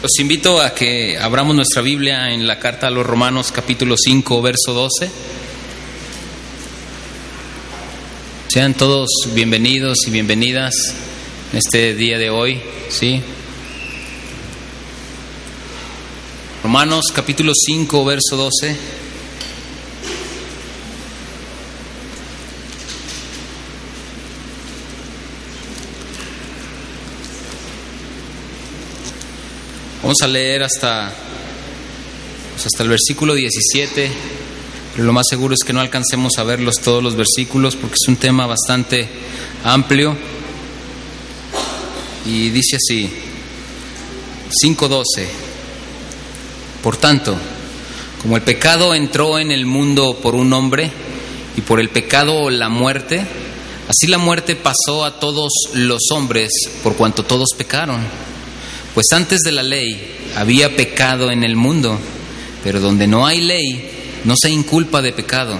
Los invito a que abramos nuestra Biblia en la carta a los Romanos capítulo 5, verso 12. Sean todos bienvenidos y bienvenidas en este día de hoy, ¿sí? Romanos capítulo 5, verso 12. Vamos a leer hasta, pues, hasta el versículo 17, pero lo más seguro es que no alcancemos a verlos todos los versículos porque es un tema bastante amplio. Y dice así, 5.12, por tanto, como el pecado entró en el mundo por un hombre y por el pecado la muerte, así la muerte pasó a todos los hombres por cuanto todos pecaron. Pues antes de la ley había pecado en el mundo, pero donde no hay ley no se inculpa de pecado.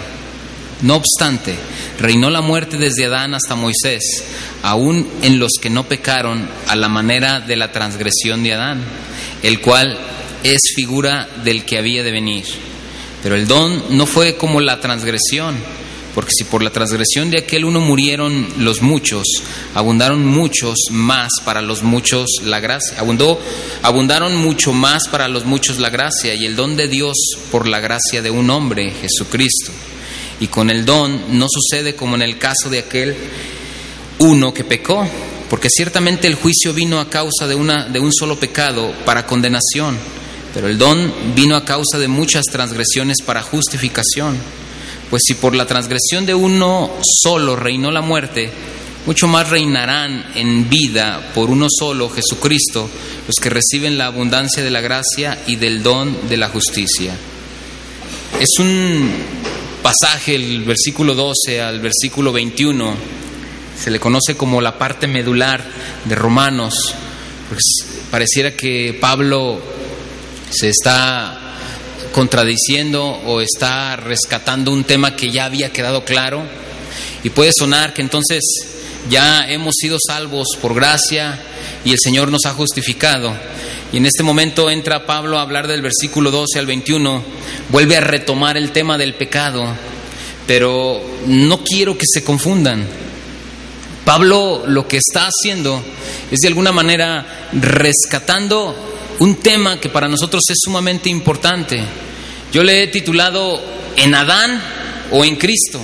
No obstante, reinó la muerte desde Adán hasta Moisés, aún en los que no pecaron a la manera de la transgresión de Adán, el cual es figura del que había de venir. Pero el don no fue como la transgresión, porque si por la transgresión de aquel uno murieron los muchos, abundaron muchos más para los muchos la gracia. Abundó, abundaron mucho más para los muchos la gracia y el don de Dios por la gracia de un hombre, Jesucristo. Y con el don no sucede como en el caso de aquel uno que pecó, porque ciertamente el juicio vino a causa de, una, de un solo pecado para condenación, pero el don vino a causa de muchas transgresiones para justificación. Pues si por la transgresión de uno solo reinó la muerte, mucho más reinarán en vida por uno solo, Jesucristo, los que reciben la abundancia de la gracia y del don de la justicia. Es un pasaje, el versículo 12 al versículo 21, se le conoce como la parte medular de Romanos, pues pareciera que Pablo se está contradiciendo o está rescatando un tema que ya había quedado claro y puede sonar que entonces ya hemos sido salvos por gracia y el Señor nos ha justificado. Y en este momento entra Pablo a hablar del versículo 12 al 21, vuelve a retomar el tema del pecado, pero no quiero que se confundan. Pablo lo que está haciendo es de alguna manera rescatando un tema que para nosotros es sumamente importante. Yo le he titulado En Adán o en Cristo.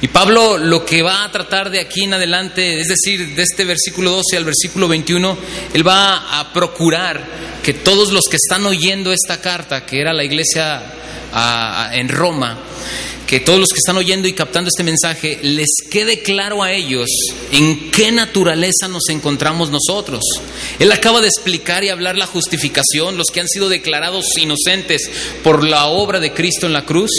Y Pablo lo que va a tratar de aquí en adelante, es decir, de este versículo 12 al versículo 21, él va a procurar que todos los que están oyendo esta carta, que era la iglesia en Roma, que todos los que están oyendo y captando este mensaje les quede claro a ellos en qué naturaleza nos encontramos nosotros. Él acaba de explicar y hablar la justificación, los que han sido declarados inocentes por la obra de Cristo en la cruz.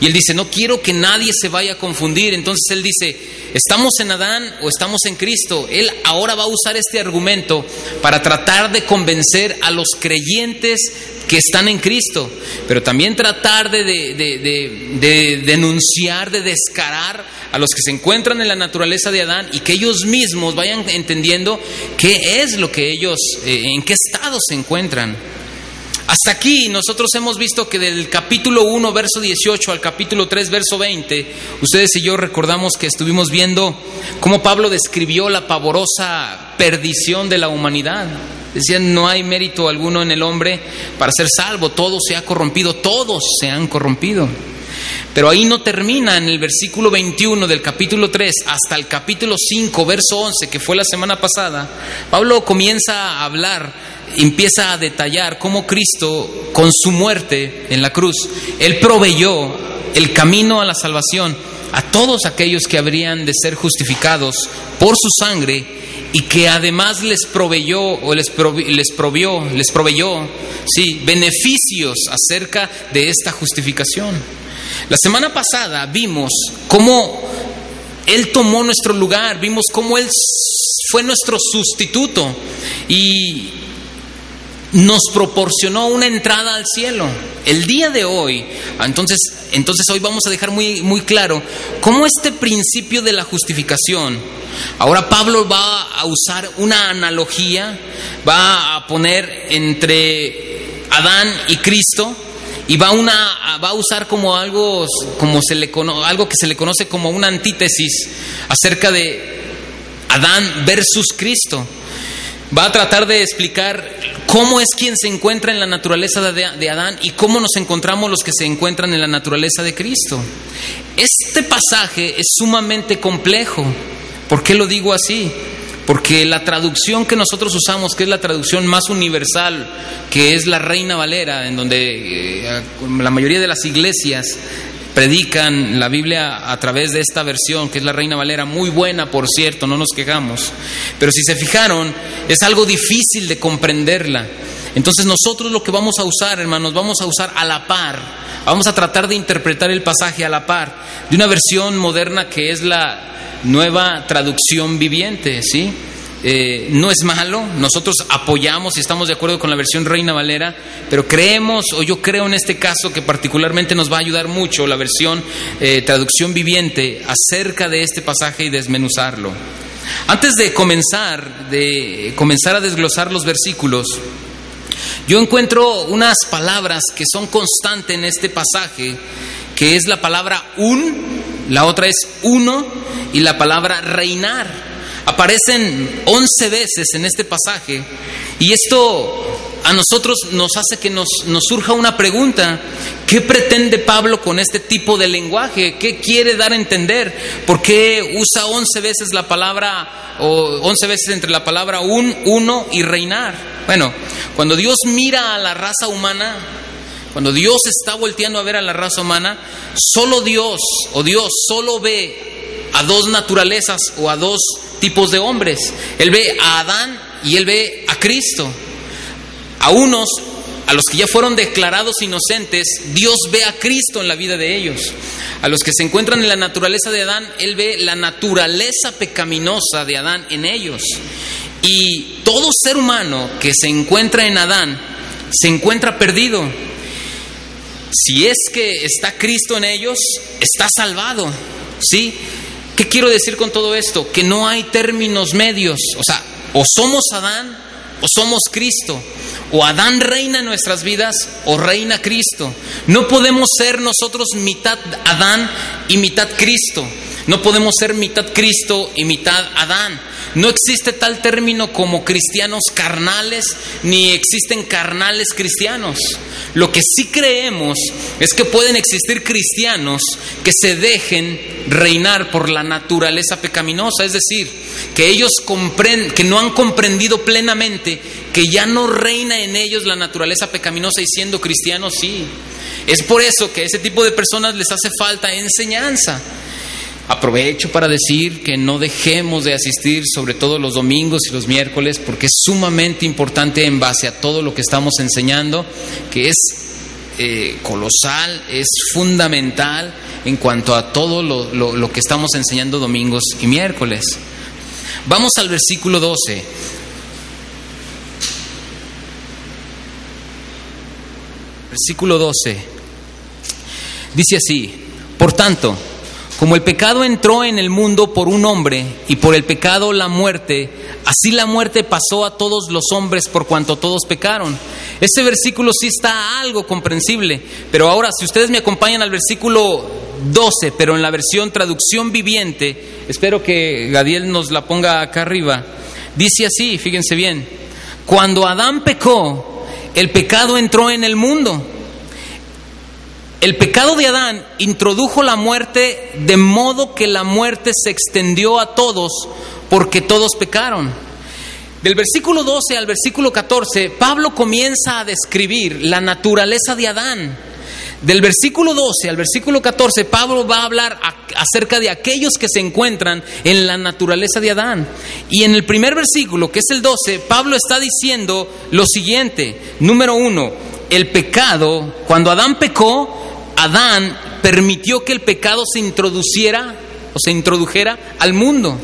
Y él dice, no quiero que nadie se vaya a confundir. Entonces él dice, ¿estamos en Adán o estamos en Cristo? Él ahora va a usar este argumento para tratar de convencer a los creyentes que están en Cristo, pero también tratar de, de, denunciar, de descarar a los que se encuentran en la naturaleza de Adán y que ellos mismos vayan entendiendo qué es lo que ellos, eh, en qué estado se encuentran. Hasta aquí nosotros hemos visto que del capítulo 1, verso 18 al capítulo 3, verso 20, ustedes y yo recordamos que estuvimos viendo cómo Pablo describió la pavorosa perdición de la humanidad. Decían, no hay mérito alguno en el hombre para ser salvo, todo se ha corrompido, todos se han corrompido. Pero ahí no termina en el versículo 21 del capítulo 3 hasta el capítulo 5, verso 11, que fue la semana pasada. Pablo comienza a hablar, empieza a detallar cómo Cristo, con su muerte en la cruz, Él proveyó el camino a la salvación a todos aquellos que habrían de ser justificados por su sangre y que además les proveyó o les, les provió, les proveyó, sí, beneficios acerca de esta justificación. La semana pasada vimos cómo Él tomó nuestro lugar, vimos cómo Él fue nuestro sustituto y nos proporcionó una entrada al cielo. El día de hoy, entonces, entonces hoy vamos a dejar muy, muy claro cómo este principio de la justificación, ahora Pablo va a usar una analogía, va a poner entre Adán y Cristo, y va, a usar como algo, como algo que se le conoce como una antítesis acerca de Adán versus Cristo va a tratar de explicar cómo es quien se encuentra en la naturaleza de, Adán y cómo nos encontramos los que se encuentran en la naturaleza de Cristo. Este pasaje es sumamente complejo. ¿Por qué lo digo así? Porque la traducción que nosotros usamos, que es la traducción más universal, que es la Reina Valera, en donde eh, la mayoría de las iglesias predican la Biblia a través de esta versión, que es la Reina Valera, muy buena, por cierto, no nos quejamos. Pero si se fijaron, es algo difícil de comprenderla. Entonces nosotros lo que vamos a usar, hermanos, vamos a usar a la par, vamos a tratar de interpretar el pasaje a la par de una versión moderna que es la nueva traducción viviente, ¿sí? Eh, no es malo, nosotros apoyamos y estamos de acuerdo con la versión Reina Valera, pero creemos, o yo creo en este caso, que particularmente nos va a ayudar mucho la versión eh, traducción viviente acerca de este pasaje y desmenuzarlo. Antes de comenzar, de comenzar a desglosar los versículos, yo encuentro unas palabras que son constantes en este pasaje, que es la palabra un, la otra es uno y la palabra reinar aparecen once veces en este pasaje y esto a nosotros nos hace que nos, nos, surja una pregunta. ¿Qué pretende Pablo con este tipo de lenguaje? ¿Qué quiere dar a entender? ¿Por qué usa once veces la palabra, o once veces entre la palabra un, uno y reinar? Bueno, cuando Dios mira a la raza humana, cuando Dios está volteando a ver a la raza humana, solo Dios o Dios solo ve a dos naturalezas o a dos tipos de hombres. Él ve a Adán y él ve a Cristo. A unos, a los que ya fueron declarados inocentes, Dios ve a Cristo en la vida de ellos. A los que se encuentran en la naturaleza de Adán, Él ve la naturaleza pecaminosa de Adán en ellos. Y todo ser humano que se encuentra en Adán, se encuentra perdido. Si es que está Cristo en ellos, está salvado. ¿Sí? ¿Qué quiero decir con todo esto? Que no hay términos medios. O sea, o somos Adán o somos Cristo. O Adán reina en nuestras vidas o reina Cristo. No podemos ser nosotros mitad Adán y mitad Cristo. No podemos ser mitad Cristo y mitad Adán. No existe tal término como cristianos carnales, ni existen carnales cristianos. Lo que sí creemos es que pueden existir cristianos que se dejen reinar por la naturaleza pecaminosa, es decir, que ellos que no han comprendido plenamente que ya no reina en ellos la naturaleza pecaminosa y siendo cristianos sí. Es por eso que a ese tipo de personas les hace falta enseñanza. Aprovecho para decir que no dejemos de asistir, sobre todo los domingos y los miércoles, porque es sumamente importante en base a todo lo que estamos enseñando, que es eh, colosal, es fundamental en cuanto a todo lo, lo que estamos enseñando domingos y miércoles. Vamos al versículo 12. Versículo 12. Dice así, por tanto, como el pecado entró en el mundo por un hombre y por el pecado la muerte, así la muerte pasó a todos los hombres por cuanto todos pecaron. Ese versículo sí está algo comprensible, pero ahora si ustedes me acompañan al versículo 12, pero en la versión traducción viviente, espero que Gadiel nos la ponga acá arriba, dice así, fíjense bien, cuando Adán pecó, el pecado entró en el mundo el pecado de Adán introdujo la muerte de modo que la muerte se extendió a todos porque todos pecaron. Del versículo 12 al versículo 14, Pablo comienza a describir la naturaleza de Adán. Del versículo 12 al versículo 14, Pablo va a hablar acerca de aquellos que se encuentran en la naturaleza de Adán. Y en el primer versículo, que es el 12, Pablo está diciendo lo siguiente. Número uno, el pecado, cuando Adán pecó, Adán permitió que el pecado se introduciera o se introdujera al mundo.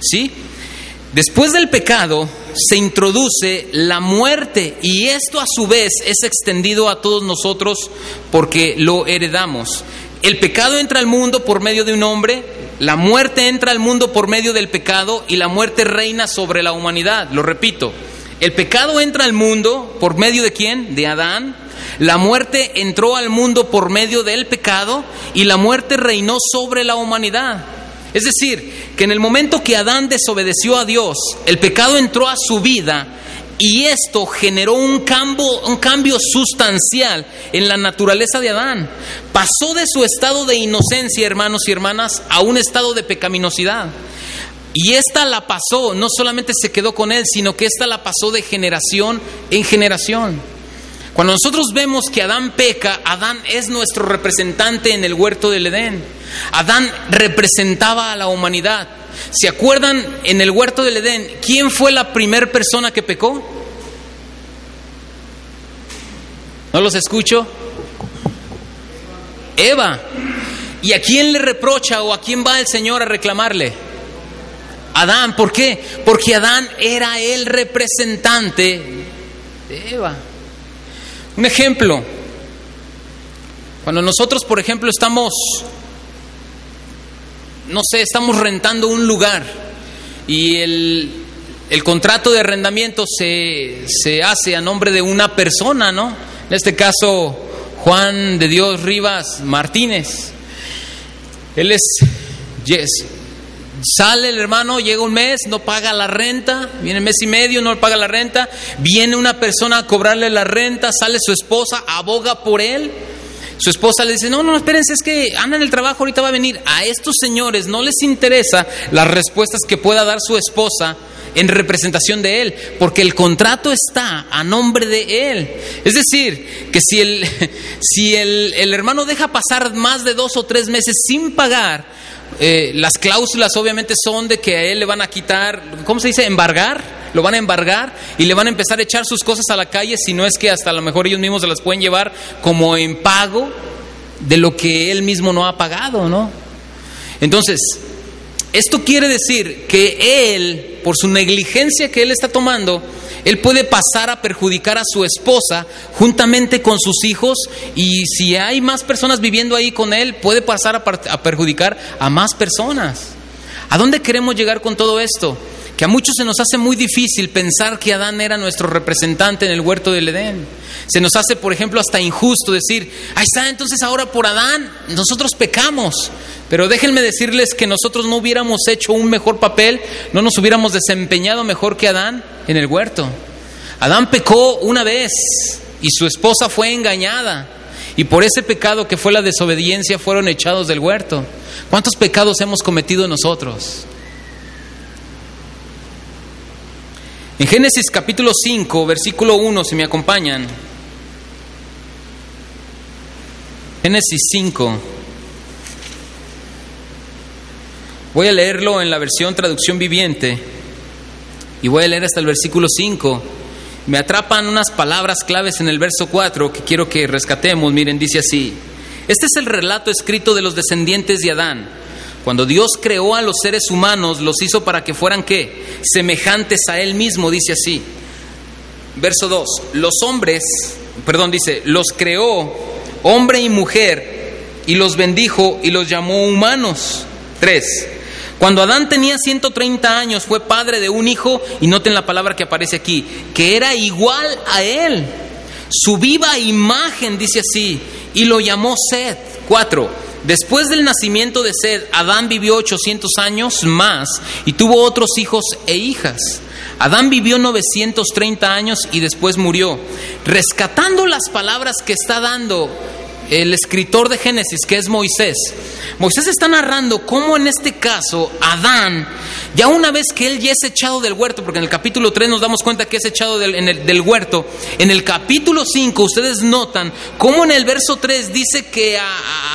¿Sí? Después del pecado se introduce la muerte y esto a su vez es extendido a todos nosotros porque lo heredamos. El pecado entra al mundo por medio de un hombre, la muerte entra al mundo por medio del pecado y la muerte reina sobre la humanidad. Lo repito, el pecado entra al mundo por medio de quién? De Adán. La muerte entró al mundo por medio del pecado y la muerte reinó sobre la humanidad. Es decir, que en el momento que Adán desobedeció a Dios, el pecado entró a su vida y esto generó un cambio, un cambio sustancial en la naturaleza de Adán. Pasó de su estado de inocencia, hermanos y hermanas, a un estado de pecaminosidad. Y esta la pasó, no solamente se quedó con él, sino que esta la pasó de generación en generación. Cuando nosotros vemos que Adán peca, Adán es nuestro representante en el huerto del Edén. Adán representaba a la humanidad. ¿Se acuerdan en el huerto del Edén quién fue la primera persona que pecó? ¿No los escucho? Eva. ¿Y a quién le reprocha o a quién va el Señor a reclamarle? Adán. ¿Por qué? Porque Adán era el representante de Eva. Un ejemplo, cuando nosotros, por ejemplo, estamos, no sé, estamos rentando un lugar y el, contrato de arrendamiento se, se, hace a nombre de una persona, ¿no? En este caso, Juan de Dios Rivas Martínez. Él es Yes, Sale el hermano, llega un mes, no paga la renta, viene mes y medio, no paga la renta, viene una persona a cobrarle la renta, sale su esposa, aboga por él. Su esposa le dice, no, no, espérense, es que anda en el trabajo, ahorita va a venir. A estos señores no les interesa las respuestas que pueda dar su esposa en representación de él, porque el contrato está a nombre de él. Es decir, que si el, si el, el hermano deja pasar más de dos o tres meses sin pagar, eh, las cláusulas obviamente son de que a él le van a quitar, ¿cómo se dice? Embargar, lo van a embargar y le van a empezar a echar sus cosas a la calle, si no es que hasta a lo mejor ellos mismos se las pueden llevar como en pago de lo que él mismo no ha pagado, ¿no? Entonces, esto quiere decir que él, por su negligencia que él está tomando, él puede pasar a perjudicar a su esposa juntamente con sus hijos y si hay más personas viviendo ahí con él, puede pasar a, perjudicar a más personas. ¿A dónde queremos llegar con todo esto? Que a muchos se nos hace muy difícil pensar que Adán era nuestro representante en el huerto del Edén. Se nos hace, por ejemplo, hasta injusto decir, ahí está, entonces ahora por Adán nosotros pecamos. Pero déjenme decirles que nosotros no hubiéramos hecho un mejor papel, no nos hubiéramos desempeñado mejor que Adán en el huerto. Adán pecó una vez y su esposa fue engañada. Y por ese pecado que fue la desobediencia fueron echados del huerto. ¿Cuántos pecados hemos cometido nosotros? En Génesis capítulo 5, versículo 1, si me acompañan. Génesis 5. Voy a leerlo en la versión traducción viviente y voy a leer hasta el versículo 5. Me atrapan unas palabras claves en el verso 4 que quiero que rescatemos. Miren, dice así. Este es el relato escrito de los descendientes de Adán. Cuando Dios creó a los seres humanos, los hizo para que fueran qué? Semejantes a Él mismo, dice así. Verso 2. Los hombres, perdón, dice, los creó hombre y mujer, y los bendijo y los llamó humanos. 3. Cuando Adán tenía 130 años fue padre de un hijo, y noten la palabra que aparece aquí, que era igual a él. Su viva imagen, dice así, y lo llamó Sed. 4. Después del nacimiento de Sed, Adán vivió 800 años más y tuvo otros hijos e hijas. Adán vivió 930 años y después murió. Rescatando las palabras que está dando el escritor de Génesis, que es Moisés, Moisés está narrando cómo en este caso Adán, ya una vez que él ya es echado del huerto, porque en el capítulo 3 nos damos cuenta que es echado del, en el, huerto, en el capítulo 5 ustedes notan cómo en el verso 3 dice que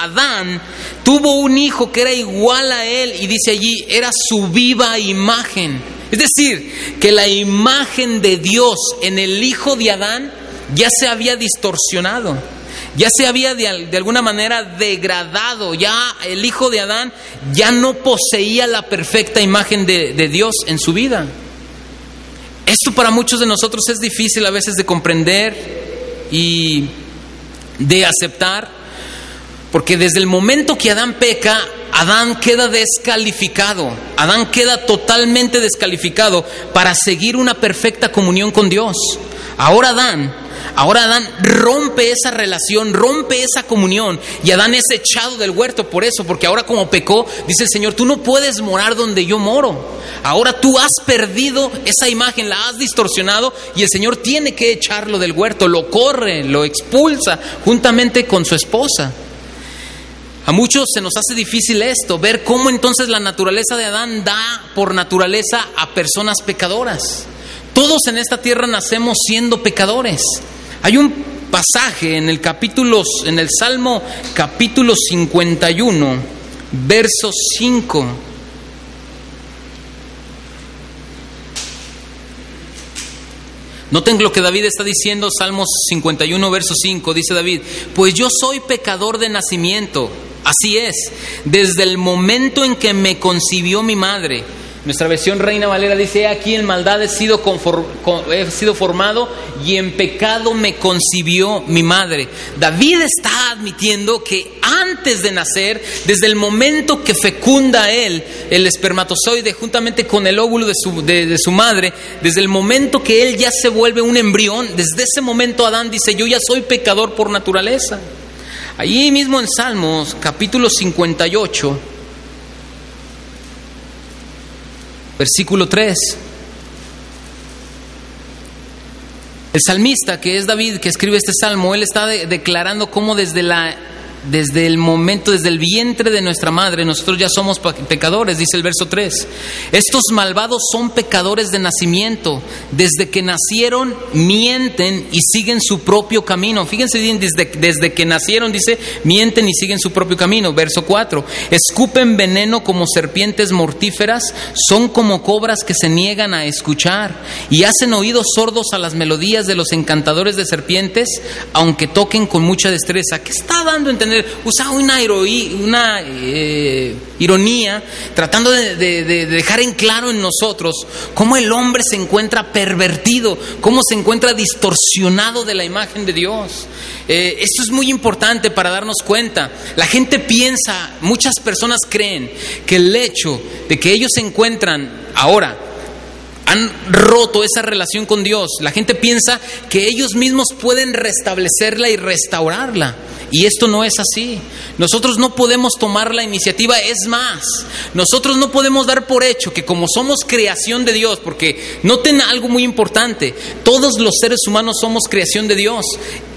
Adán tuvo un hijo que era igual a él y dice allí, era su viva imagen. Es decir, que la imagen de Dios en el hijo de Adán ya se había distorsionado, ya se había de, alguna manera degradado, ya el hijo de Adán ya no poseía la perfecta imagen de, Dios en su vida. Esto para muchos de nosotros es difícil a veces de comprender y de aceptar, porque desde el momento que Adán peca, Adán queda descalificado, Adán queda totalmente descalificado para seguir una perfecta comunión con Dios. Ahora Adán, ahora Adán rompe esa relación, rompe esa comunión y Adán es echado del huerto por eso, porque ahora como pecó, dice el Señor, tú no puedes morar donde yo moro. Ahora tú has perdido esa imagen, la has distorsionado y el Señor tiene que echarlo del huerto, lo corre, lo expulsa juntamente con su esposa. A muchos se nos hace difícil esto, ver cómo entonces la naturaleza de Adán da por naturaleza a personas pecadoras. Todos en esta tierra nacemos siendo pecadores. Hay un pasaje en el capítulo, en el Salmo capítulo 51, verso 5. Noten lo que David está diciendo, Salmos 51, verso 5, dice David, pues yo soy pecador de nacimiento Así es, desde el momento en que me concibió mi madre. Nuestra versión Reina Valera dice, aquí en maldad he sido, he sido formado y en pecado me concibió mi madre. David está admitiendo que antes de nacer, desde el momento que fecunda él el espermatozoide juntamente con el óvulo de su, de su madre, desde el momento que él ya se vuelve un embrión, desde ese momento Adán dice, yo ya soy pecador por naturaleza. Allí mismo en Salmos capítulo 58, versículo 3. El salmista, que es David, que escribe este salmo, él está declarando cómo desde la desde el momento, desde el vientre de nuestra madre, nosotros ya somos pecadores, dice el verso 3. Estos malvados son pecadores de nacimiento. Desde que nacieron, mienten y siguen su propio camino. Fíjense bien, desde, que nacieron, dice, mienten y siguen su propio camino. Verso 4. Escupen veneno como serpientes mortíferas, son como cobras que se niegan a escuchar y hacen oídos sordos a las melodías de los encantadores de serpientes, aunque toquen con mucha destreza. ¿Qué está dando entender? Usa una, una eh, ironía, tratando de, dejar en claro en nosotros cómo el hombre se encuentra pervertido, cómo se encuentra distorsionado de la imagen de Dios. Eh, esto es muy importante para darnos cuenta. La gente piensa, muchas personas creen que el hecho de que ellos se encuentran ahora han roto esa relación con Dios. La gente piensa que ellos mismos pueden restablecerla y restaurarla. Y esto no es así. Nosotros no podemos tomar la iniciativa, es más, nosotros no podemos dar por hecho que como somos creación de Dios, porque noten algo muy importante, todos los seres humanos somos creación de Dios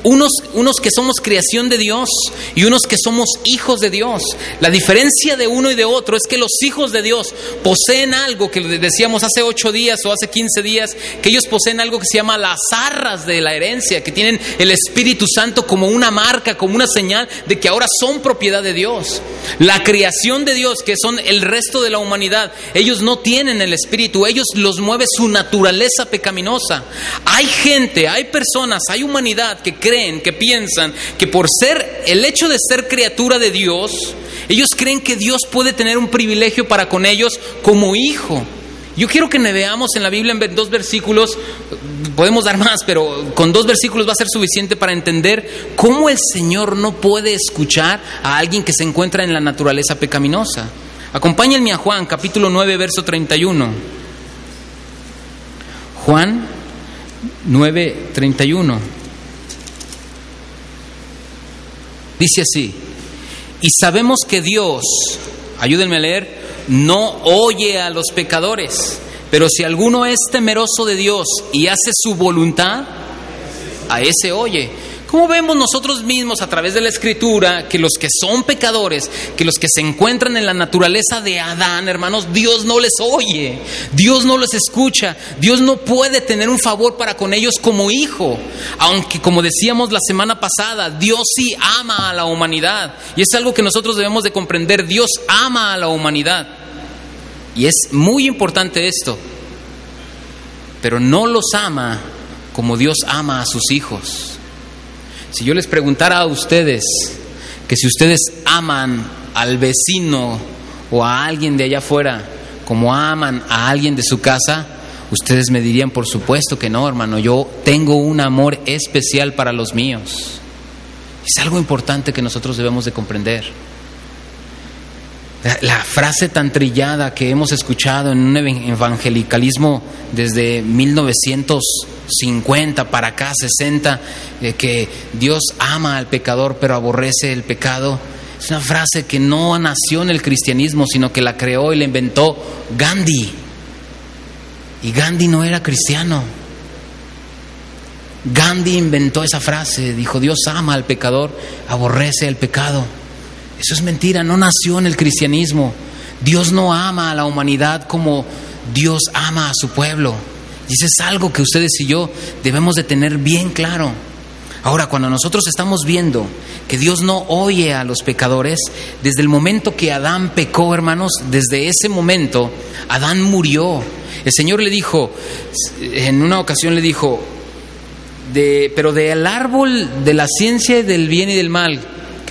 unos, unos que somos creación de Dios y unos que somos hijos de Dios. La diferencia de uno y de otro es que los hijos de Dios poseen algo que decíamos hace ocho días o hace quince días, que ellos poseen algo que se llama las arras de la herencia, que tienen el Espíritu Santo como una marca, como una señal de que ahora son propiedad de Dios. La creación de Dios, que son el resto de la humanidad, ellos no tienen el Espíritu, ellos los mueve su naturaleza pecaminosa. Hay gente, hay personas, hay humanidad que cree creen, que piensan que por ser el hecho de ser criatura de Dios, ellos creen que Dios puede tener un privilegio para con ellos como hijo. Yo quiero que veamos en la Biblia en dos versículos, podemos dar más, pero con dos versículos va a ser suficiente para entender cómo el Señor no puede escuchar a alguien que se encuentra en la naturaleza pecaminosa. Acompáñenme a Juan, capítulo 9, verso 31. Juan 9, 31. Dice así, y sabemos que Dios, ayúdenme a leer, no oye a los pecadores, pero si alguno es temeroso de Dios y hace su voluntad, a ese oye. ¿Cómo vemos nosotros mismos a través de la escritura que los que son pecadores, que los que se encuentran en la naturaleza de Adán, hermanos, Dios no les oye, Dios no les escucha, Dios no puede tener un favor para con ellos como hijo, aunque como decíamos la semana pasada, Dios sí ama a la humanidad y es algo que nosotros debemos de comprender, Dios ama a la humanidad. Y es muy importante esto, pero no los ama como Dios ama a sus hijos. Si yo les preguntara a ustedes que si ustedes aman al vecino o a alguien de allá afuera como aman a alguien de su casa, ustedes me dirían, por supuesto que no, hermano, yo tengo un amor especial para los míos. Es algo importante que nosotros debemos de comprender. La, frase tan trillada que hemos escuchado en un evangelicalismo desde 1950 para acá, 60, de que Dios ama al pecador pero aborrece el pecado, es una frase que no nació en el cristianismo, sino que la creó y la inventó Gandhi. Y Gandhi no era cristiano. Gandhi inventó esa frase, dijo, Dios ama al pecador, aborrece el pecado. Eso es mentira, no nació en el cristianismo. Dios no ama a la humanidad como Dios ama a su pueblo. Y eso es algo que ustedes y yo debemos de tener bien claro. Ahora, cuando nosotros estamos viendo que Dios no oye a los pecadores, desde el momento que Adán pecó, hermanos, desde ese momento Adán murió. El Señor le dijo, en una ocasión le dijo, de, pero del árbol de la ciencia del bien y del mal,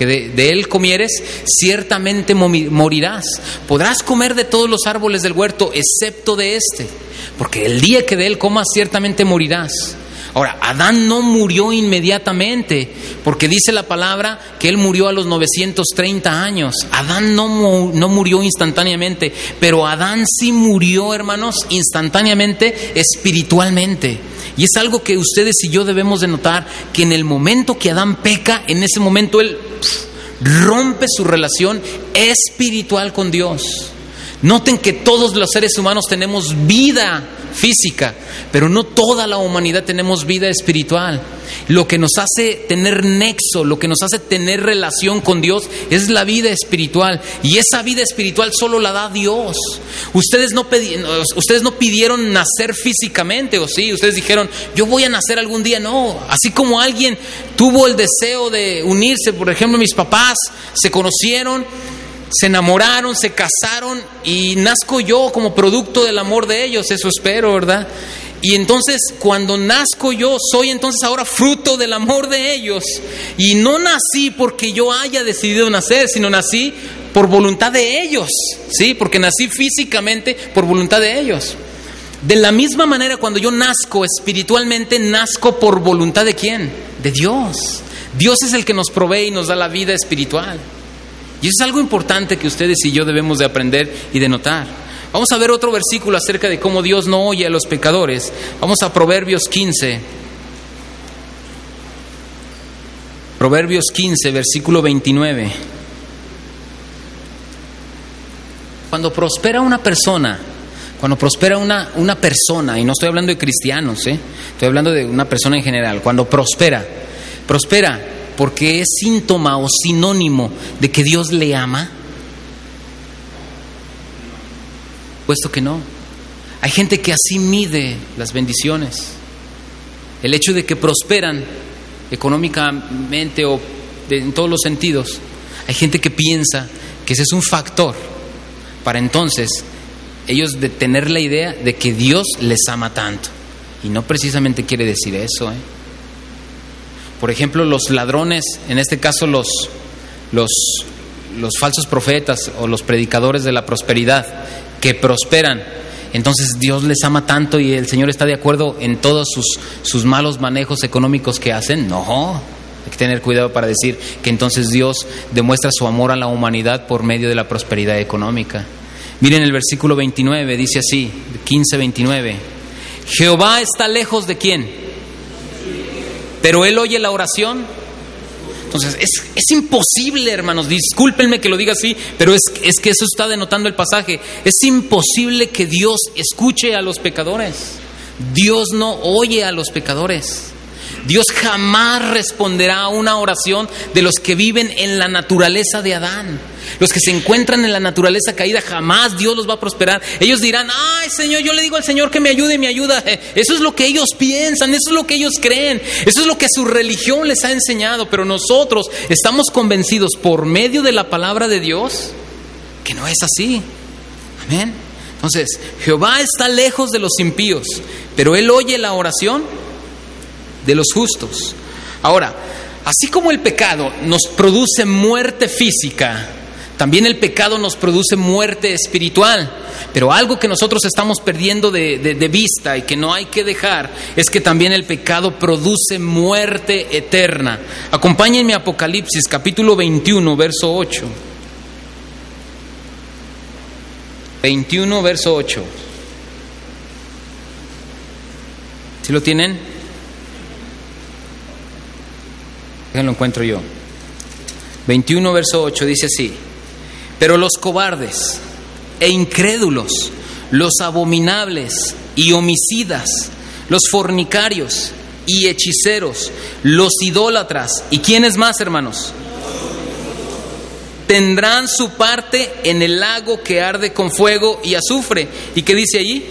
que de, él comieres, ciertamente morirás. Podrás comer de todos los árboles del huerto, excepto de este, porque el día que de él comas, ciertamente morirás. Ahora, Adán no murió inmediatamente, porque dice la palabra que él murió a los 930 años. Adán no, no murió instantáneamente, pero Adán sí murió, hermanos, instantáneamente, espiritualmente. Y es algo que ustedes y yo debemos de notar, que en el momento que Adán peca, en ese momento él rompe su relación espiritual con Dios. Noten que todos los seres humanos tenemos vida física, pero no toda la humanidad tenemos vida espiritual. Lo que nos hace tener nexo, lo que nos hace tener relación con Dios es la vida espiritual. Y esa vida espiritual solo la da Dios. Ustedes no, ustedes no pidieron nacer físicamente, o sí, ustedes dijeron, yo voy a nacer algún día. No, así como alguien tuvo el deseo de unirse, por ejemplo, mis papás se conocieron se enamoraron, se casaron y nazco yo como producto del amor de ellos, eso espero, ¿verdad? Y entonces cuando nazco yo, soy entonces ahora fruto del amor de ellos. Y no nací porque yo haya decidido nacer, sino nací por voluntad de ellos, ¿sí? Porque nací físicamente por voluntad de ellos. De la misma manera, cuando yo nazco espiritualmente, nazco por voluntad de quién? De Dios. Dios es el que nos provee y nos da la vida espiritual. Y eso es algo importante que ustedes y yo debemos de aprender y de notar. Vamos a ver otro versículo acerca de cómo Dios no oye a los pecadores. Vamos a Proverbios 15. Proverbios 15, versículo 29. Cuando prospera una persona, cuando prospera una, una persona, y no estoy hablando de cristianos, ¿eh? estoy hablando de una persona en general, cuando prospera, prospera porque es síntoma o sinónimo de que Dios le ama? Puesto que no. Hay gente que así mide las bendiciones. El hecho de que prosperan económicamente o en todos los sentidos, hay gente que piensa que ese es un factor para entonces ellos tener la idea de que Dios les ama tanto. Y no precisamente quiere decir eso. ¿eh? Por ejemplo, los ladrones, en este caso los, los, falsos profetas o los predicadores de la prosperidad, que prosperan, entonces Dios les ama tanto y el Señor está de acuerdo en todos sus, sus malos manejos económicos que hacen. No, hay que tener cuidado para decir que entonces Dios demuestra su amor a la humanidad por medio de la prosperidad económica. Miren el versículo 29, dice así, 15, 29. Jehová está lejos de quién? Pero Él oye la oración. Entonces, es, imposible, hermanos, discúlpenme que lo diga así, pero es, es que eso está denotando el pasaje. Es imposible que Dios escuche a los pecadores. Dios no oye a los pecadores. Dios jamás responderá a una oración de los que viven en la naturaleza de Adán. Los que se encuentran en la naturaleza caída, jamás Dios los va a prosperar. Ellos dirán, ay Señor, yo le digo al Señor que me ayude, me ayuda. Eso es lo que ellos piensan, eso es lo que ellos creen, eso es lo que su religión les ha enseñado. Pero nosotros estamos convencidos por medio de la palabra de Dios que no es así. Amén. Entonces, Jehová está lejos de los impíos, pero Él oye la oración de los justos. Ahora, así como el pecado nos produce muerte física, también el pecado nos produce muerte espiritual. Pero algo que nosotros estamos perdiendo de, de, vista y que no hay que dejar es que también el pecado produce muerte eterna. Acompáñenme a Apocalipsis capítulo 21, verso 8. 21, verso 8. ¿Sí lo tienen? Lo encuentro yo. 21, verso 8 dice así. Pero los cobardes e incrédulos, los abominables y homicidas, los fornicarios y hechiceros, los idólatras, ¿y quiénes más, hermanos? Tendrán su parte en el lago que arde con fuego y azufre. ¿Y qué dice allí?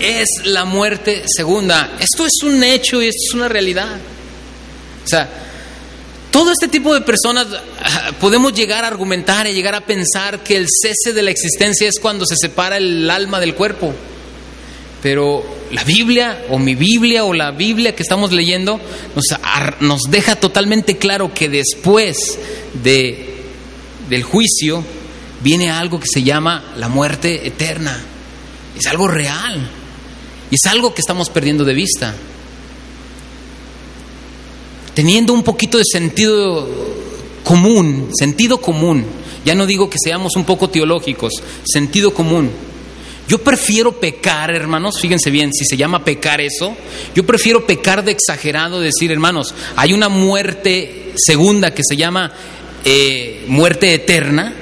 Es la muerte segunda. Esto es un hecho y esto es una realidad. O sea, todo este tipo de personas ah, podemos llegar a argumentar y llegar a pensar que el cese de la existencia es cuando se separa el alma del cuerpo. Pero la Biblia o mi Biblia o la Biblia que estamos leyendo nos, nos deja totalmente claro que después de, del juicio viene algo que se llama la muerte eterna. Es algo real. Y es algo que estamos perdiendo de vista teniendo un poquito de sentido común, sentido común, ya no digo que seamos un poco teológicos, sentido común. Yo prefiero pecar, hermanos, fíjense bien, si se llama pecar eso, yo prefiero pecar de exagerado, decir, hermanos, hay una muerte segunda que se llama eh, muerte eterna,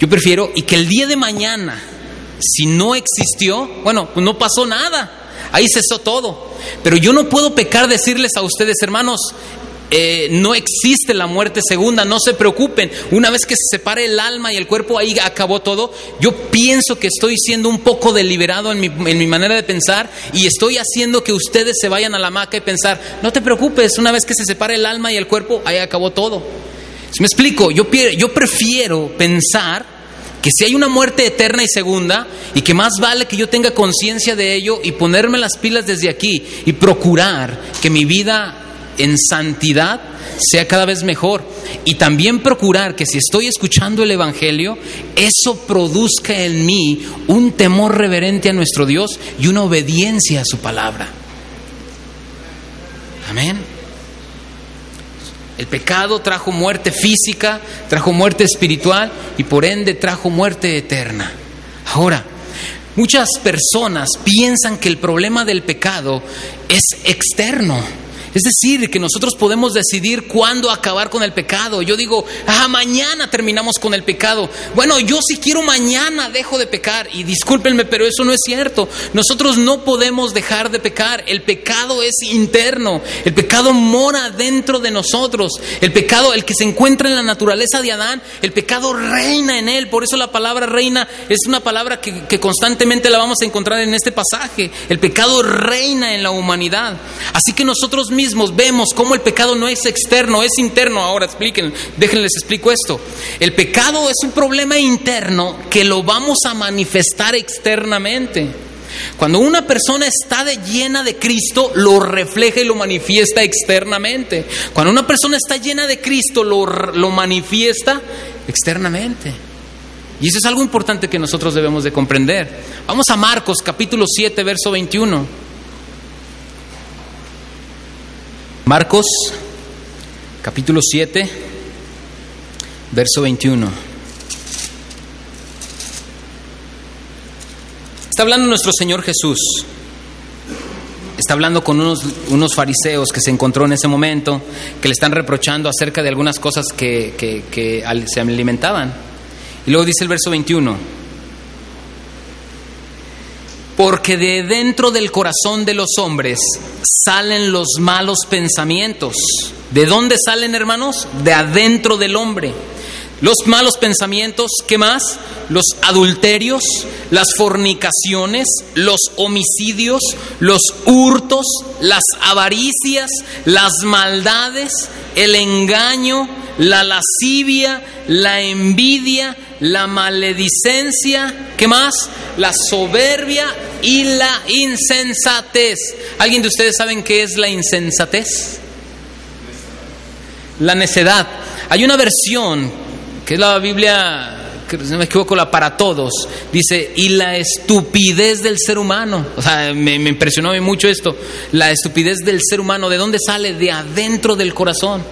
yo prefiero, y que el día de mañana, si no existió, bueno, pues no pasó nada, ahí cesó todo. Pero yo no puedo pecar decirles a ustedes, hermanos, eh, no existe la muerte segunda, no se preocupen. Una vez que se separe el alma y el cuerpo, ahí acabó todo. Yo pienso que estoy siendo un poco deliberado en mi, manera de pensar y estoy haciendo que ustedes se vayan a la maca y pensar, no te preocupes, una vez que se separe el alma y el cuerpo, ahí acabó todo. Si me explico, yo prefiero pensar que si hay una muerte eterna y segunda, y que más vale que yo tenga conciencia de ello y ponerme las pilas desde aquí y procurar que mi vida en santidad sea cada vez mejor. Y también procurar que si estoy escuchando el Evangelio, eso produzca en mí un temor reverente a nuestro Dios y una obediencia a su palabra. Amén. El pecado trajo muerte física, trajo muerte espiritual y por ende trajo muerte eterna. Ahora, muchas personas piensan que el problema del pecado es externo es decir, que nosotros podemos decidir cuándo acabar con el pecado. Yo digo, ah, mañana terminamos con el pecado. Bueno, yo si quiero mañana dejo de pecar. Y discúlpenme, pero eso no es cierto. Nosotros no podemos dejar de pecar. El pecado es interno. El pecado mora dentro de nosotros. El pecado, el que se encuentra en la naturaleza de Adán, el pecado reina en él. Por eso la palabra reina es una palabra que, que constantemente la vamos a encontrar en este pasaje. El pecado reina en la humanidad. Así que nosotros mismos vemos cómo el pecado no es externo, es interno. Ahora expliquen, déjenles explico esto. El pecado es un problema interno que lo vamos a manifestar externamente. Cuando una persona está llena de Cristo, lo refleja y lo manifiesta externamente. Cuando una persona está llena de Cristo, lo, lo manifiesta externamente. Y eso es algo importante que nosotros debemos de comprender. Vamos a Marcos capítulo 7, verso 21. Marcos capítulo 7, verso 21. Está hablando nuestro Señor Jesús. Está hablando con unos, unos, fariseos que se encontró en ese momento, que le están reprochando acerca de algunas cosas que, que, que se alimentaban. Y luego dice el verso 21. Porque de dentro del corazón de los hombres salen los malos pensamientos. ¿De dónde salen, hermanos? De adentro del hombre. Los malos pensamientos, ¿qué más? Los adulterios, las fornicaciones, los homicidios, los hurtos, las avaricias, las maldades, el engaño, la lascivia, la envidia, la maledicencia, ¿qué más? La soberbia y la insensatez. ¿Alguien de ustedes saben qué es la insensatez? La necedad. Hay una versión, que es la Biblia, que no me equivoco, la para todos, dice, y la estupidez del ser humano. O sea, me, me impresionó mucho esto. La estupidez del ser humano, ¿de dónde sale? De adentro del corazón.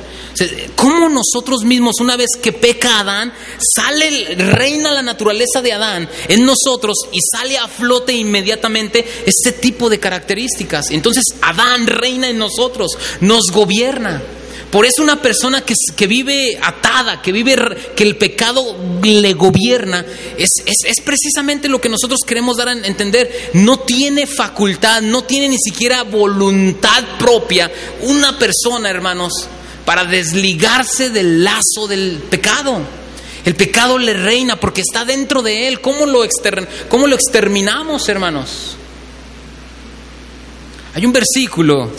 ¿Cómo nosotros mismos, una vez que peca Adán, sale, reina la naturaleza de Adán en nosotros y sale a flote inmediatamente este tipo de características? Entonces Adán reina en nosotros, nos gobierna. Por eso una persona que, que, vive atada, que vive que el pecado le gobierna, es, es, es, precisamente lo que nosotros queremos dar a entender. No tiene facultad, no tiene ni siquiera voluntad propia. Una persona, hermanos, para desligarse del lazo del pecado. El pecado le reina porque está dentro de él. ¿Cómo lo, cómo lo exterminamos, hermanos? Hay un versículo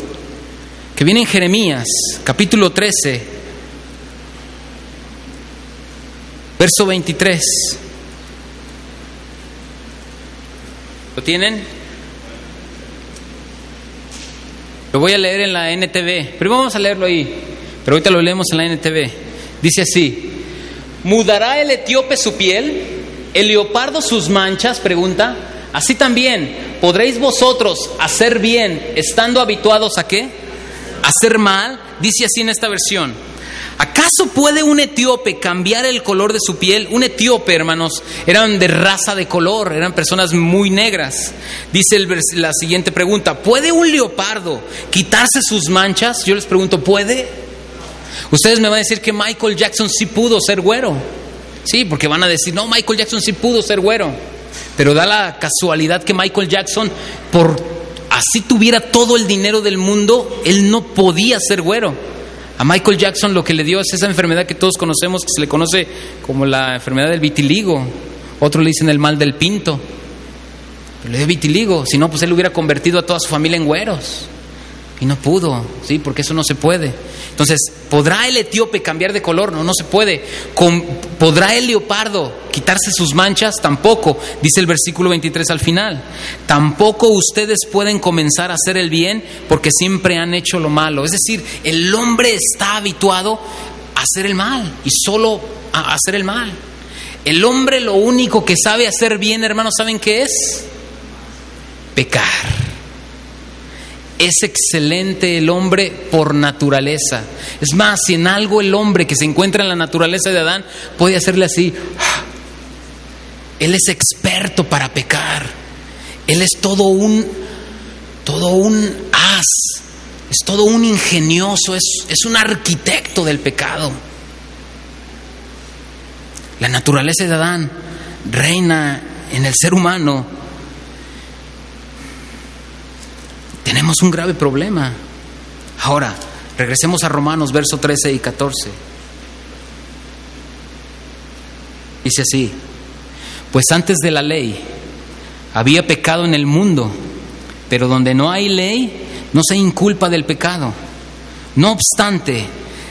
que viene en Jeremías, capítulo 13, verso 23. ¿Lo tienen? Lo voy a leer en la NTV. Pero vamos a leerlo ahí. Pero ahorita lo leemos en la NTV. Dice así, ¿mudará el etíope su piel? ¿El leopardo sus manchas? Pregunta. Así también, ¿podréis vosotros hacer bien estando habituados a qué? ¿Hacer mal? Dice así en esta versión. ¿Acaso puede un etíope cambiar el color de su piel? Un etíope, hermanos, eran de raza de color, eran personas muy negras. Dice la siguiente pregunta, ¿puede un leopardo quitarse sus manchas? Yo les pregunto, ¿puede? Ustedes me van a decir que Michael Jackson sí pudo ser güero. Sí, porque van a decir, no, Michael Jackson sí pudo ser güero. Pero da la casualidad que Michael Jackson, por así tuviera todo el dinero del mundo, él no podía ser güero. A Michael Jackson lo que le dio es esa enfermedad que todos conocemos, que se le conoce como la enfermedad del vitiligo. Otro le dicen el mal del pinto. le dio vitiligo, si no, pues él hubiera convertido a toda su familia en güeros. Y no pudo, ¿sí? Porque eso no se puede. Entonces, ¿podrá el etíope cambiar de color? No, no se puede. ¿Podrá el leopardo quitarse sus manchas? Tampoco, dice el versículo 23 al final. Tampoco ustedes pueden comenzar a hacer el bien porque siempre han hecho lo malo. Es decir, el hombre está habituado a hacer el mal y solo a hacer el mal. El hombre lo único que sabe hacer bien, hermanos, ¿saben qué es? Pecar. Es excelente el hombre por naturaleza. Es más, si en algo el hombre que se encuentra en la naturaleza de Adán puede hacerle así, él es experto para pecar. Él es todo un, todo un as, es todo un ingenioso, es, es un arquitecto del pecado. La naturaleza de Adán reina en el ser humano tenemos un grave problema. Ahora, regresemos a Romanos, verso 13 y 14. Dice así, pues antes de la ley había pecado en el mundo, pero donde no hay ley no se inculpa del pecado. No obstante,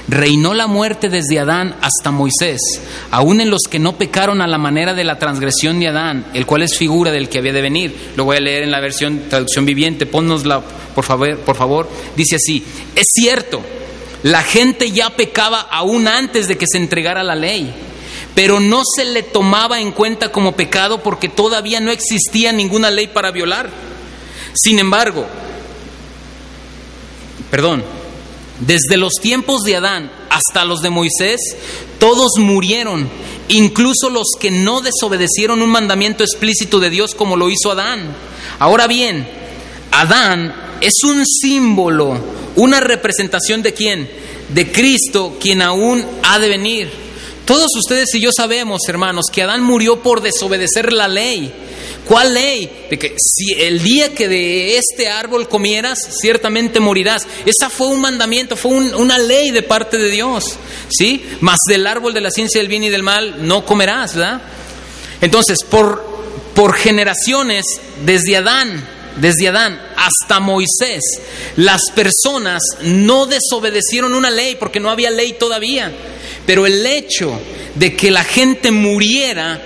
Reinó la muerte desde Adán hasta Moisés, aún en los que no pecaron a la manera de la transgresión de Adán, el cual es figura del que había de venir. Lo voy a leer en la versión traducción viviente, ponnosla por favor, por favor. Dice así, es cierto, la gente ya pecaba aún antes de que se entregara la ley, pero no se le tomaba en cuenta como pecado porque todavía no existía ninguna ley para violar. Sin embargo, perdón, desde los tiempos de Adán hasta los de Moisés, todos murieron, incluso los que no desobedecieron un mandamiento explícito de Dios como lo hizo Adán. Ahora bien, Adán es un símbolo, una representación de quién? De Cristo, quien aún ha de venir. Todos ustedes y yo sabemos, hermanos, que Adán murió por desobedecer la ley. ¿Cuál ley? De que si el día que de este árbol comieras, ciertamente morirás. Esa fue un mandamiento, fue una ley de parte de Dios. ¿Sí? Mas del árbol de la ciencia del bien y del mal no comerás, ¿verdad? Entonces, por, por generaciones, desde Adán, desde Adán hasta Moisés, las personas no desobedecieron una ley porque no había ley todavía. Pero el hecho de que la gente muriera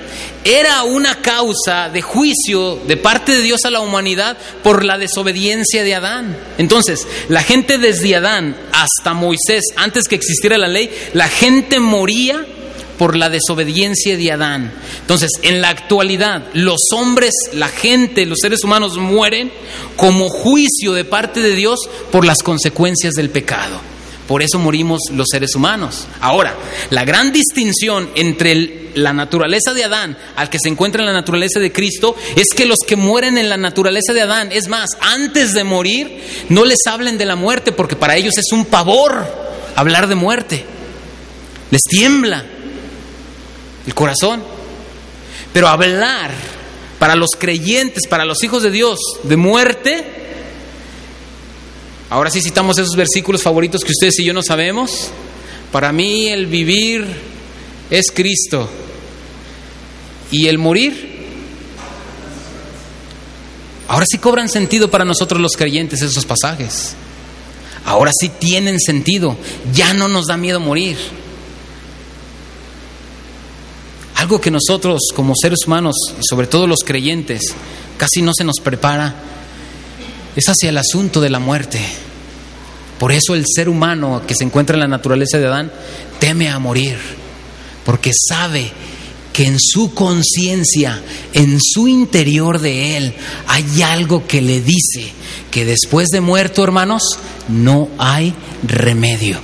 era una causa de juicio de parte de Dios a la humanidad por la desobediencia de Adán. Entonces, la gente desde Adán hasta Moisés, antes que existiera la ley, la gente moría por la desobediencia de Adán. Entonces, en la actualidad, los hombres, la gente, los seres humanos mueren como juicio de parte de Dios por las consecuencias del pecado. Por eso morimos los seres humanos. Ahora, la gran distinción entre la naturaleza de Adán al que se encuentra en la naturaleza de Cristo es que los que mueren en la naturaleza de Adán, es más, antes de morir, no les hablen de la muerte porque para ellos es un pavor hablar de muerte. Les tiembla el corazón. Pero hablar para los creyentes, para los hijos de Dios, de muerte, ahora sí citamos esos versículos favoritos que ustedes y yo no sabemos. Para mí el vivir es Cristo y el morir. Ahora sí cobran sentido para nosotros los creyentes esos pasajes. Ahora sí tienen sentido. Ya no nos da miedo morir. Algo que nosotros como seres humanos, sobre todo los creyentes, casi no se nos prepara, es hacia el asunto de la muerte. Por eso el ser humano que se encuentra en la naturaleza de Adán teme a morir, porque sabe que en su conciencia, en su interior de él, hay algo que le dice que después de muerto, hermanos, no hay remedio.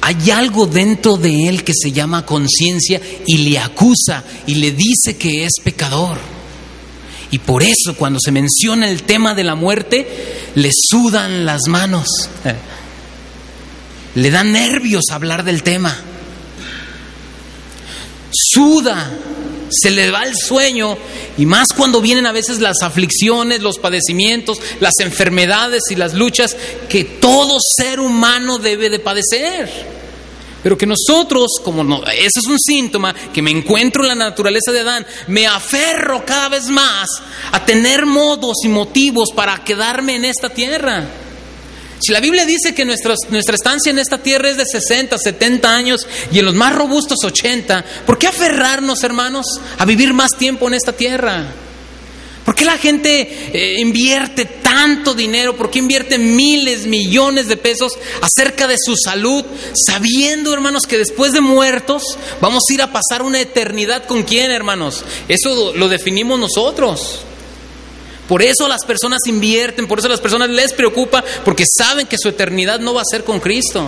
Hay algo dentro de él que se llama conciencia y le acusa y le dice que es pecador. Y por eso cuando se menciona el tema de la muerte, le sudan las manos. Le da nervios hablar del tema. Suda, se le va el sueño y más cuando vienen a veces las aflicciones, los padecimientos, las enfermedades y las luchas que todo ser humano debe de padecer. Pero que nosotros, como no, ese es un síntoma, que me encuentro en la naturaleza de Adán, me aferro cada vez más a tener modos y motivos para quedarme en esta tierra. Si la Biblia dice que nuestra, nuestra estancia en esta tierra es de 60, 70 años y en los más robustos 80, ¿por qué aferrarnos, hermanos, a vivir más tiempo en esta tierra? ¿Por qué la gente eh, invierte tanto dinero? ¿Por qué invierte miles, millones de pesos acerca de su salud, sabiendo, hermanos, que después de muertos vamos a ir a pasar una eternidad con quién, hermanos? Eso lo definimos nosotros. Por eso las personas invierten, por eso las personas les preocupa, porque saben que su eternidad no va a ser con Cristo.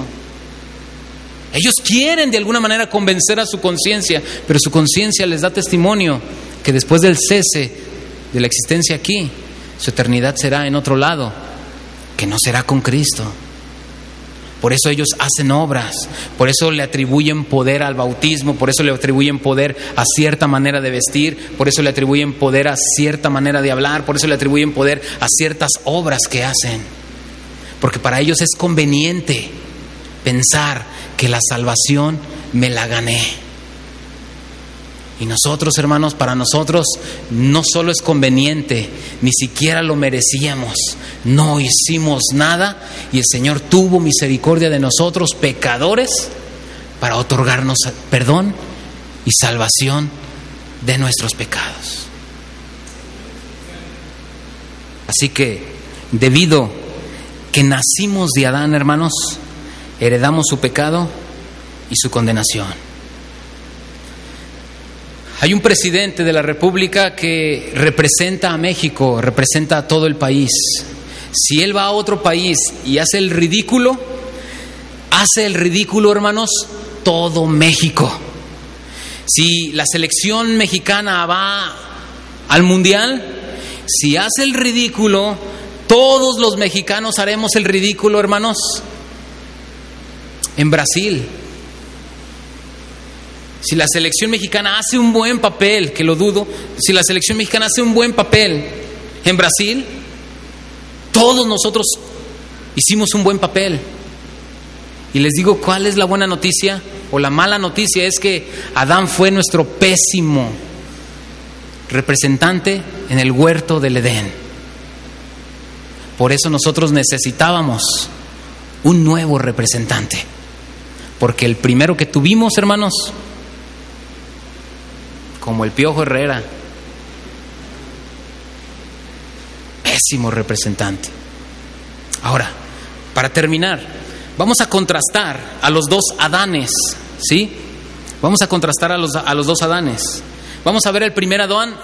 Ellos quieren de alguna manera convencer a su conciencia, pero su conciencia les da testimonio que después del cese de la existencia aquí, su eternidad será en otro lado, que no será con Cristo. Por eso ellos hacen obras, por eso le atribuyen poder al bautismo, por eso le atribuyen poder a cierta manera de vestir, por eso le atribuyen poder a cierta manera de hablar, por eso le atribuyen poder a ciertas obras que hacen. Porque para ellos es conveniente pensar que la salvación me la gané. Y nosotros, hermanos, para nosotros no solo es conveniente, ni siquiera lo merecíamos. No hicimos nada y el Señor tuvo misericordia de nosotros, pecadores, para otorgarnos perdón y salvación de nuestros pecados. Así que, debido que nacimos de Adán, hermanos, heredamos su pecado y su condenación. Hay un presidente de la República que representa a México, representa a todo el país. Si él va a otro país y hace el ridículo, hace el ridículo, hermanos, todo México. Si la selección mexicana va al mundial, si hace el ridículo, todos los mexicanos haremos el ridículo, hermanos. En Brasil, si la selección mexicana hace un buen papel, que lo dudo, si la selección mexicana hace un buen papel en Brasil, todos nosotros hicimos un buen papel. Y les digo, ¿cuál es la buena noticia? O la mala noticia es que Adán fue nuestro pésimo representante en el huerto del Edén. Por eso nosotros necesitábamos un nuevo representante. Porque el primero que tuvimos, hermanos, como el Piojo Herrera, pésimo representante. Ahora, para terminar, vamos a contrastar a los dos Adanes, ¿sí? Vamos a contrastar a los, a los dos Adanes. Vamos a ver el primer Adán,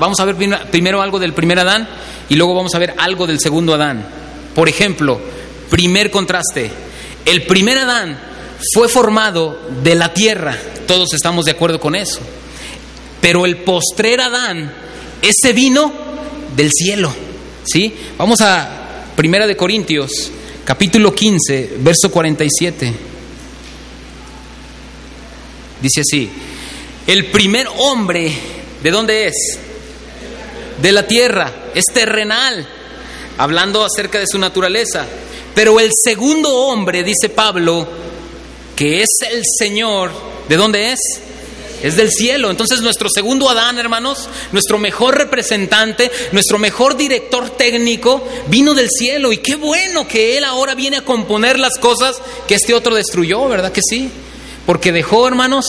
vamos a ver primero algo del primer Adán y luego vamos a ver algo del segundo Adán. Por ejemplo, primer contraste. El primer Adán fue formado de la tierra, todos estamos de acuerdo con eso. Pero el postrer Adán, ese vino del cielo. ¿Sí? Vamos a Primera de Corintios, capítulo 15, verso 47. Dice así: El primer hombre, ¿de dónde es? De la tierra, es terrenal, hablando acerca de su naturaleza. Pero el segundo hombre, dice Pablo, que es el Señor, ¿de dónde es? Es del cielo. Entonces nuestro segundo Adán, hermanos, nuestro mejor representante, nuestro mejor director técnico, vino del cielo. Y qué bueno que Él ahora viene a componer las cosas que este otro destruyó, ¿verdad que sí? Porque dejó, hermanos,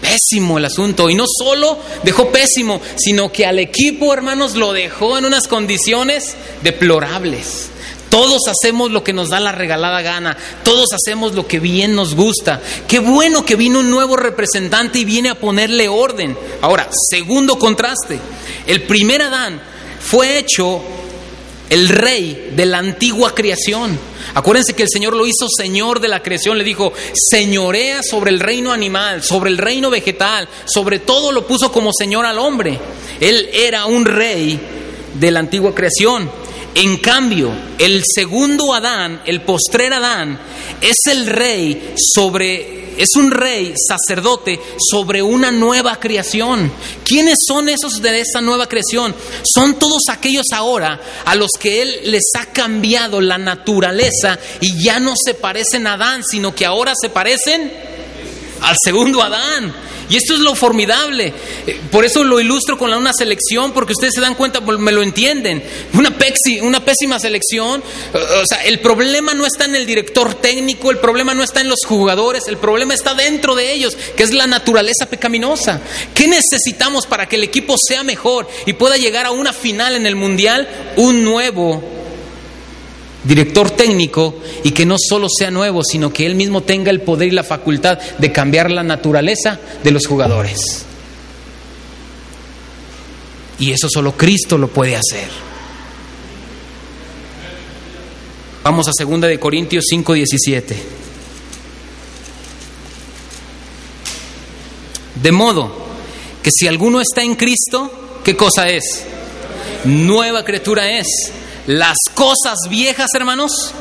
pésimo el asunto. Y no solo dejó pésimo, sino que al equipo, hermanos, lo dejó en unas condiciones deplorables. Todos hacemos lo que nos da la regalada gana, todos hacemos lo que bien nos gusta. Qué bueno que vino un nuevo representante y viene a ponerle orden. Ahora, segundo contraste, el primer Adán fue hecho el rey de la antigua creación. Acuérdense que el Señor lo hizo Señor de la creación, le dijo, señorea sobre el reino animal, sobre el reino vegetal, sobre todo lo puso como Señor al hombre. Él era un rey de la antigua creación. En cambio, el segundo Adán, el postrer Adán, es el rey sobre, es un rey sacerdote sobre una nueva creación. ¿Quiénes son esos de esa nueva creación? Son todos aquellos ahora a los que Él les ha cambiado la naturaleza y ya no se parecen a Adán, sino que ahora se parecen al segundo Adán. Y esto es lo formidable. Eh, por eso lo ilustro con una selección, porque ustedes se dan cuenta, me lo entienden. Una, una pésima selección. O sea, el problema no está en el director técnico, el problema no está en los jugadores, el problema está dentro de ellos, que es la naturaleza pecaminosa. ¿Qué necesitamos para que el equipo sea mejor y pueda llegar a una final en el Mundial? Un nuevo director técnico y que no solo sea nuevo, sino que él mismo tenga el poder y la facultad de cambiar la naturaleza de los jugadores. Y eso solo Cristo lo puede hacer. Vamos a 2 de Corintios 5:17. De modo que si alguno está en Cristo, ¿qué cosa es? Nueva criatura es las cosas viejas, hermanos.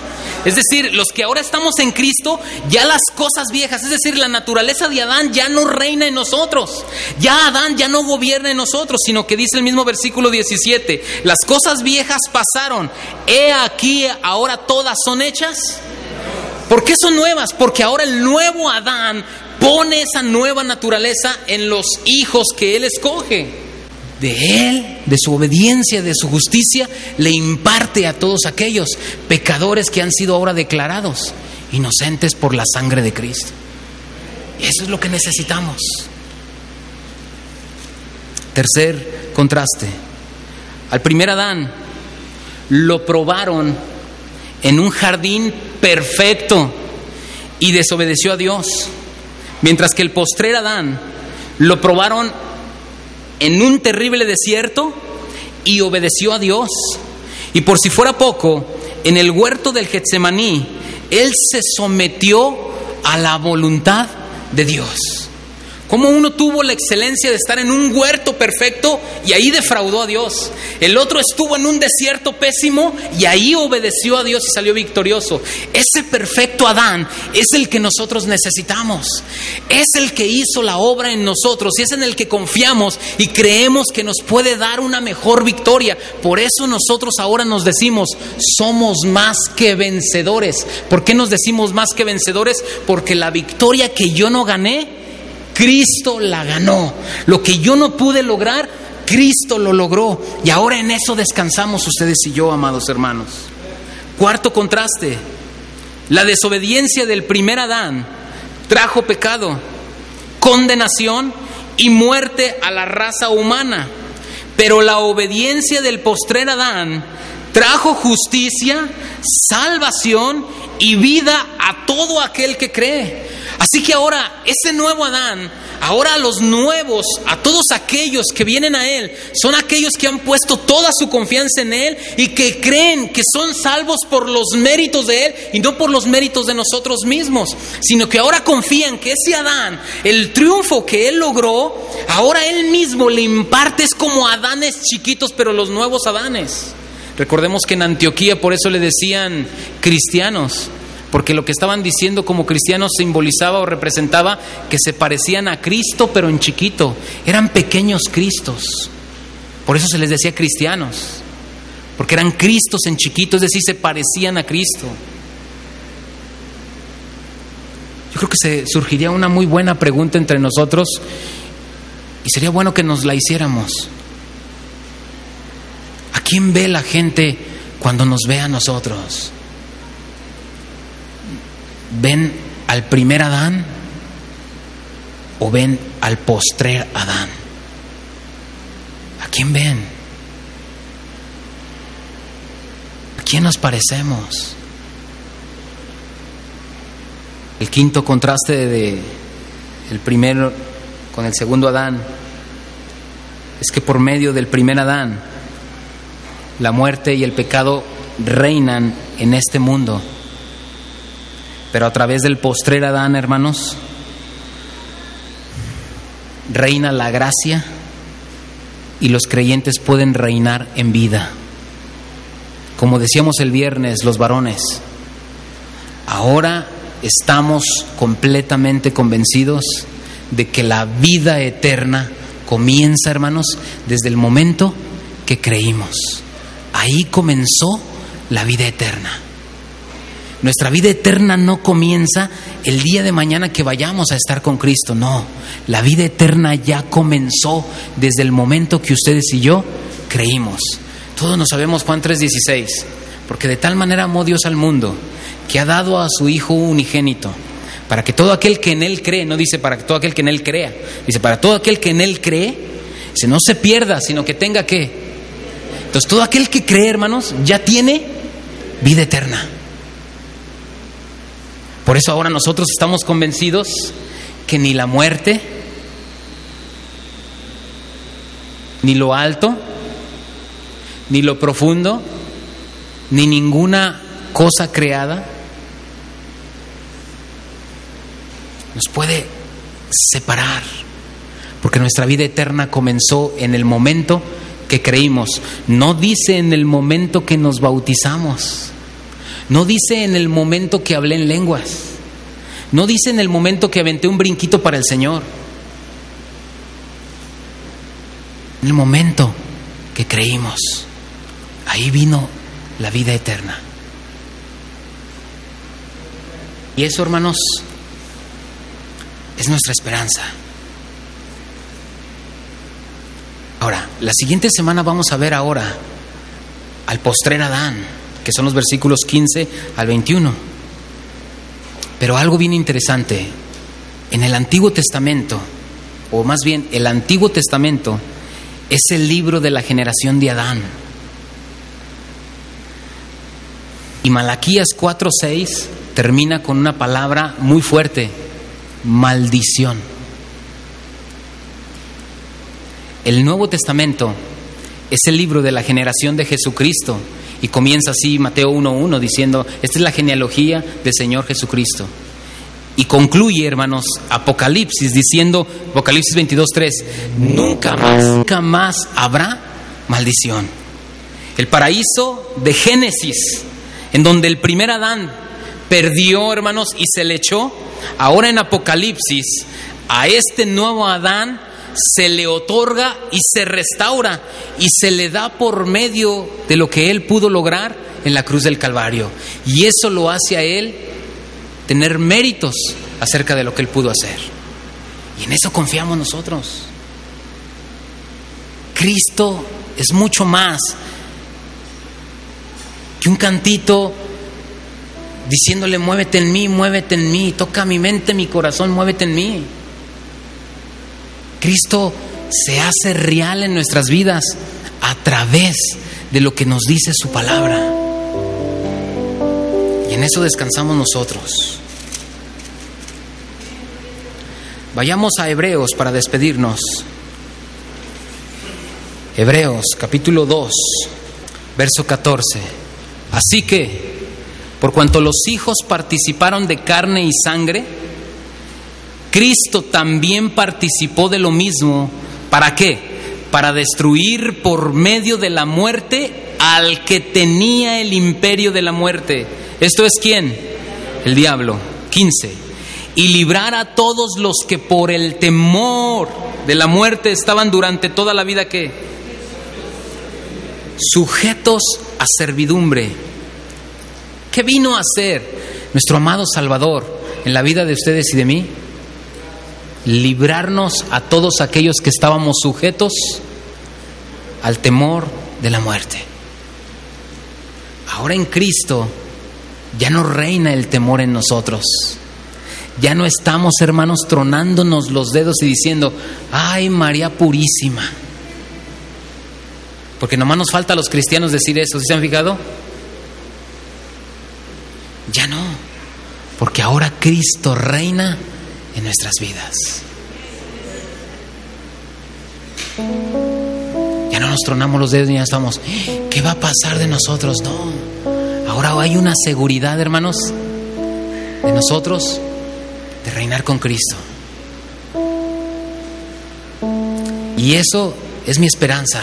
Es decir, los que ahora estamos en Cristo, ya las cosas viejas, es decir, la naturaleza de Adán ya no reina en nosotros. Ya Adán ya no gobierna en nosotros, sino que dice el mismo versículo 17, las cosas viejas pasaron, he aquí ahora todas son hechas. ¿Por qué son nuevas? Porque ahora el nuevo Adán pone esa nueva naturaleza en los hijos que él escoge de Él, de su obediencia, de su justicia, le imparte a todos aquellos pecadores que han sido ahora declarados inocentes por la sangre de Cristo. Eso es lo que necesitamos. Tercer contraste. Al primer Adán lo probaron en un jardín perfecto y desobedeció a Dios. Mientras que el postrer Adán lo probaron en un terrible desierto y obedeció a Dios. Y por si fuera poco, en el huerto del Getsemaní, él se sometió a la voluntad de Dios. Cómo uno tuvo la excelencia de estar en un huerto perfecto y ahí defraudó a Dios. El otro estuvo en un desierto pésimo y ahí obedeció a Dios y salió victorioso. Ese perfecto Adán es el que nosotros necesitamos. Es el que hizo la obra en nosotros y es en el que confiamos y creemos que nos puede dar una mejor victoria. Por eso nosotros ahora nos decimos, somos más que vencedores. ¿Por qué nos decimos más que vencedores? Porque la victoria que yo no gané, Cristo la ganó. Lo que yo no pude lograr, Cristo lo logró. Y ahora en eso descansamos ustedes y yo, amados hermanos. Cuarto contraste. La desobediencia del primer Adán trajo pecado, condenación y muerte a la raza humana. Pero la obediencia del postrer Adán trajo justicia, salvación y vida a todo aquel que cree. Así que ahora ese nuevo Adán, ahora los nuevos, a todos aquellos que vienen a Él, son aquellos que han puesto toda su confianza en Él y que creen que son salvos por los méritos de Él y no por los méritos de nosotros mismos, sino que ahora confían que ese Adán, el triunfo que Él logró, ahora Él mismo le imparte, es como Adanes chiquitos, pero los nuevos Adanes. Recordemos que en Antioquía por eso le decían cristianos, porque lo que estaban diciendo como cristianos simbolizaba o representaba que se parecían a Cristo pero en chiquito, eran pequeños Cristos. Por eso se les decía cristianos, porque eran Cristos en chiquito, es decir, se parecían a Cristo. Yo creo que se surgiría una muy buena pregunta entre nosotros y sería bueno que nos la hiciéramos. ¿A quién ve la gente cuando nos ve a nosotros? ¿Ven al primer Adán o ven al postrer Adán? ¿A quién ven? ¿A quién nos parecemos? El quinto contraste de el primero con el segundo Adán es que por medio del primer Adán la muerte y el pecado reinan en este mundo. Pero a través del postrer Adán, hermanos, reina la gracia y los creyentes pueden reinar en vida. Como decíamos el viernes, los varones, ahora estamos completamente convencidos de que la vida eterna comienza, hermanos, desde el momento que creímos. Ahí comenzó la vida eterna. Nuestra vida eterna no comienza el día de mañana que vayamos a estar con Cristo, no. La vida eterna ya comenzó desde el momento que ustedes y yo creímos. Todos nos sabemos Juan 3:16, porque de tal manera amó Dios al mundo que ha dado a su Hijo unigénito, para que todo aquel que en Él cree, no dice para todo aquel que en Él crea, dice para todo aquel que en Él cree, se no se pierda, sino que tenga que entonces todo aquel que cree, hermanos, ya tiene vida eterna. Por eso ahora nosotros estamos convencidos que ni la muerte, ni lo alto, ni lo profundo, ni ninguna cosa creada nos puede separar, porque nuestra vida eterna comenzó en el momento que creímos. No dice en el momento que nos bautizamos. No dice en el momento que hablé en lenguas. No dice en el momento que aventé un brinquito para el Señor. En el momento que creímos. Ahí vino la vida eterna. Y eso, hermanos, es nuestra esperanza. Ahora, la siguiente semana vamos a ver ahora al postrer Adán, que son los versículos 15 al 21. Pero algo bien interesante, en el Antiguo Testamento, o más bien el Antiguo Testamento, es el libro de la generación de Adán. Y Malaquías 4:6 termina con una palabra muy fuerte, maldición. El Nuevo Testamento es el libro de la generación de Jesucristo y comienza así Mateo 1.1 diciendo, esta es la genealogía del Señor Jesucristo. Y concluye, hermanos, Apocalipsis diciendo, Apocalipsis 22.3, nunca más, nunca más habrá maldición. El paraíso de Génesis, en donde el primer Adán perdió, hermanos, y se le echó, ahora en Apocalipsis, a este nuevo Adán se le otorga y se restaura y se le da por medio de lo que él pudo lograr en la cruz del Calvario. Y eso lo hace a él tener méritos acerca de lo que Él pudo hacer. Y en eso confiamos nosotros. Cristo es mucho más que un cantito diciéndole, muévete en mí, muévete en mí, toca mi mente, mi corazón, muévete en mí. Cristo se hace real en nuestras vidas a través de lo que nos dice su palabra. Y en eso descansamos nosotros. Vayamos a Hebreos para despedirnos. Hebreos capítulo 2, verso 14. Así que, por cuanto los hijos participaron de carne y sangre, Cristo también participó de lo mismo. ¿Para qué? Para destruir por medio de la muerte al que tenía el imperio de la muerte. ¿Esto es quién? El diablo. 15 y librar a todos los que por el temor de la muerte estaban durante toda la vida que sujetos a servidumbre. ¿Qué vino a hacer nuestro amado Salvador en la vida de ustedes y de mí? Librarnos a todos aquellos que estábamos sujetos al temor de la muerte. Ahora en Cristo ya no reina el temor en nosotros ya no estamos, hermanos, tronándonos los dedos y diciendo, ay María Purísima. Porque nomás nos falta a los cristianos decir eso, ¿sí se han fijado? Ya no, porque ahora Cristo reina en nuestras vidas. Ya no nos tronamos los dedos ni ya estamos, ¿qué va a pasar de nosotros? No, ahora hay una seguridad, hermanos, de nosotros de reinar con Cristo. Y eso es mi esperanza.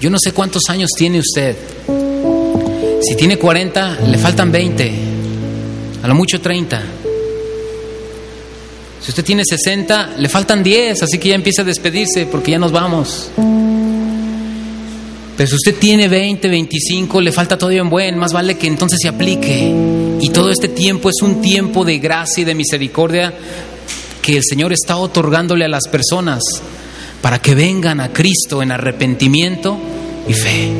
Yo no sé cuántos años tiene usted. Si tiene 40, le faltan 20, a lo mucho 30. Si usted tiene 60, le faltan 10, así que ya empieza a despedirse porque ya nos vamos. Pero si usted tiene 20, 25, le falta todavía un buen, más vale que entonces se aplique. Y todo este tiempo es un tiempo de gracia y de misericordia que el Señor está otorgándole a las personas para que vengan a Cristo en arrepentimiento y fe.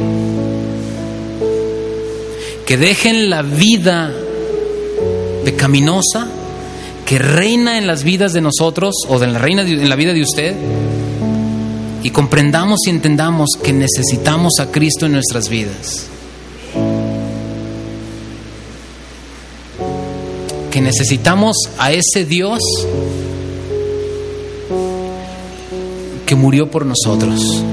Que dejen la vida pecaminosa que reina en las vidas de nosotros o de la reina en la vida de usted y comprendamos y entendamos que necesitamos a Cristo en nuestras vidas. Que necesitamos a ese Dios que murió por nosotros.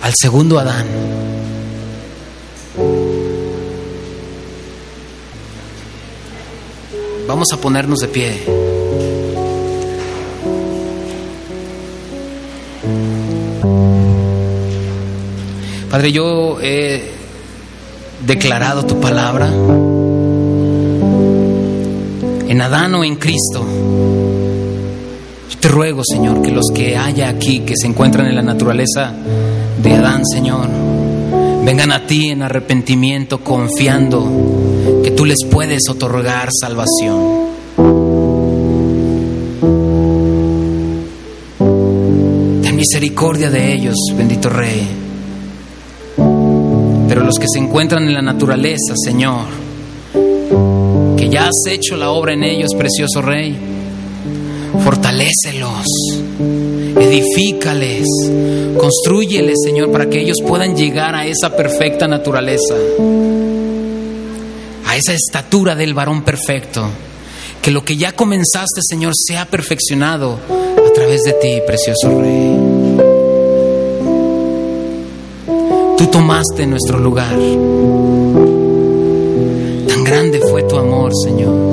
Al segundo Adán. Vamos a ponernos de pie. Padre, yo he declarado tu palabra en Adán o en Cristo. Yo te ruego, Señor, que los que haya aquí, que se encuentran en la naturaleza de Adán, Señor, vengan a ti en arrepentimiento, confiando tú les puedes otorgar salvación. Ten misericordia de ellos, bendito Rey pero los que se encuentran en la naturaleza, Señor, que ya has hecho la obra en ellos, precioso Rey, fortalécelos, edifícales, construyeles, Señor, para que ellos puedan llegar a esa perfecta naturaleza, esa estatura del varón perfecto. Que lo que ya comenzaste, Señor, sea perfeccionado a través de ti, precioso Rey. Tú tomaste nuestro lugar. Tan grande fue tu amor, Señor.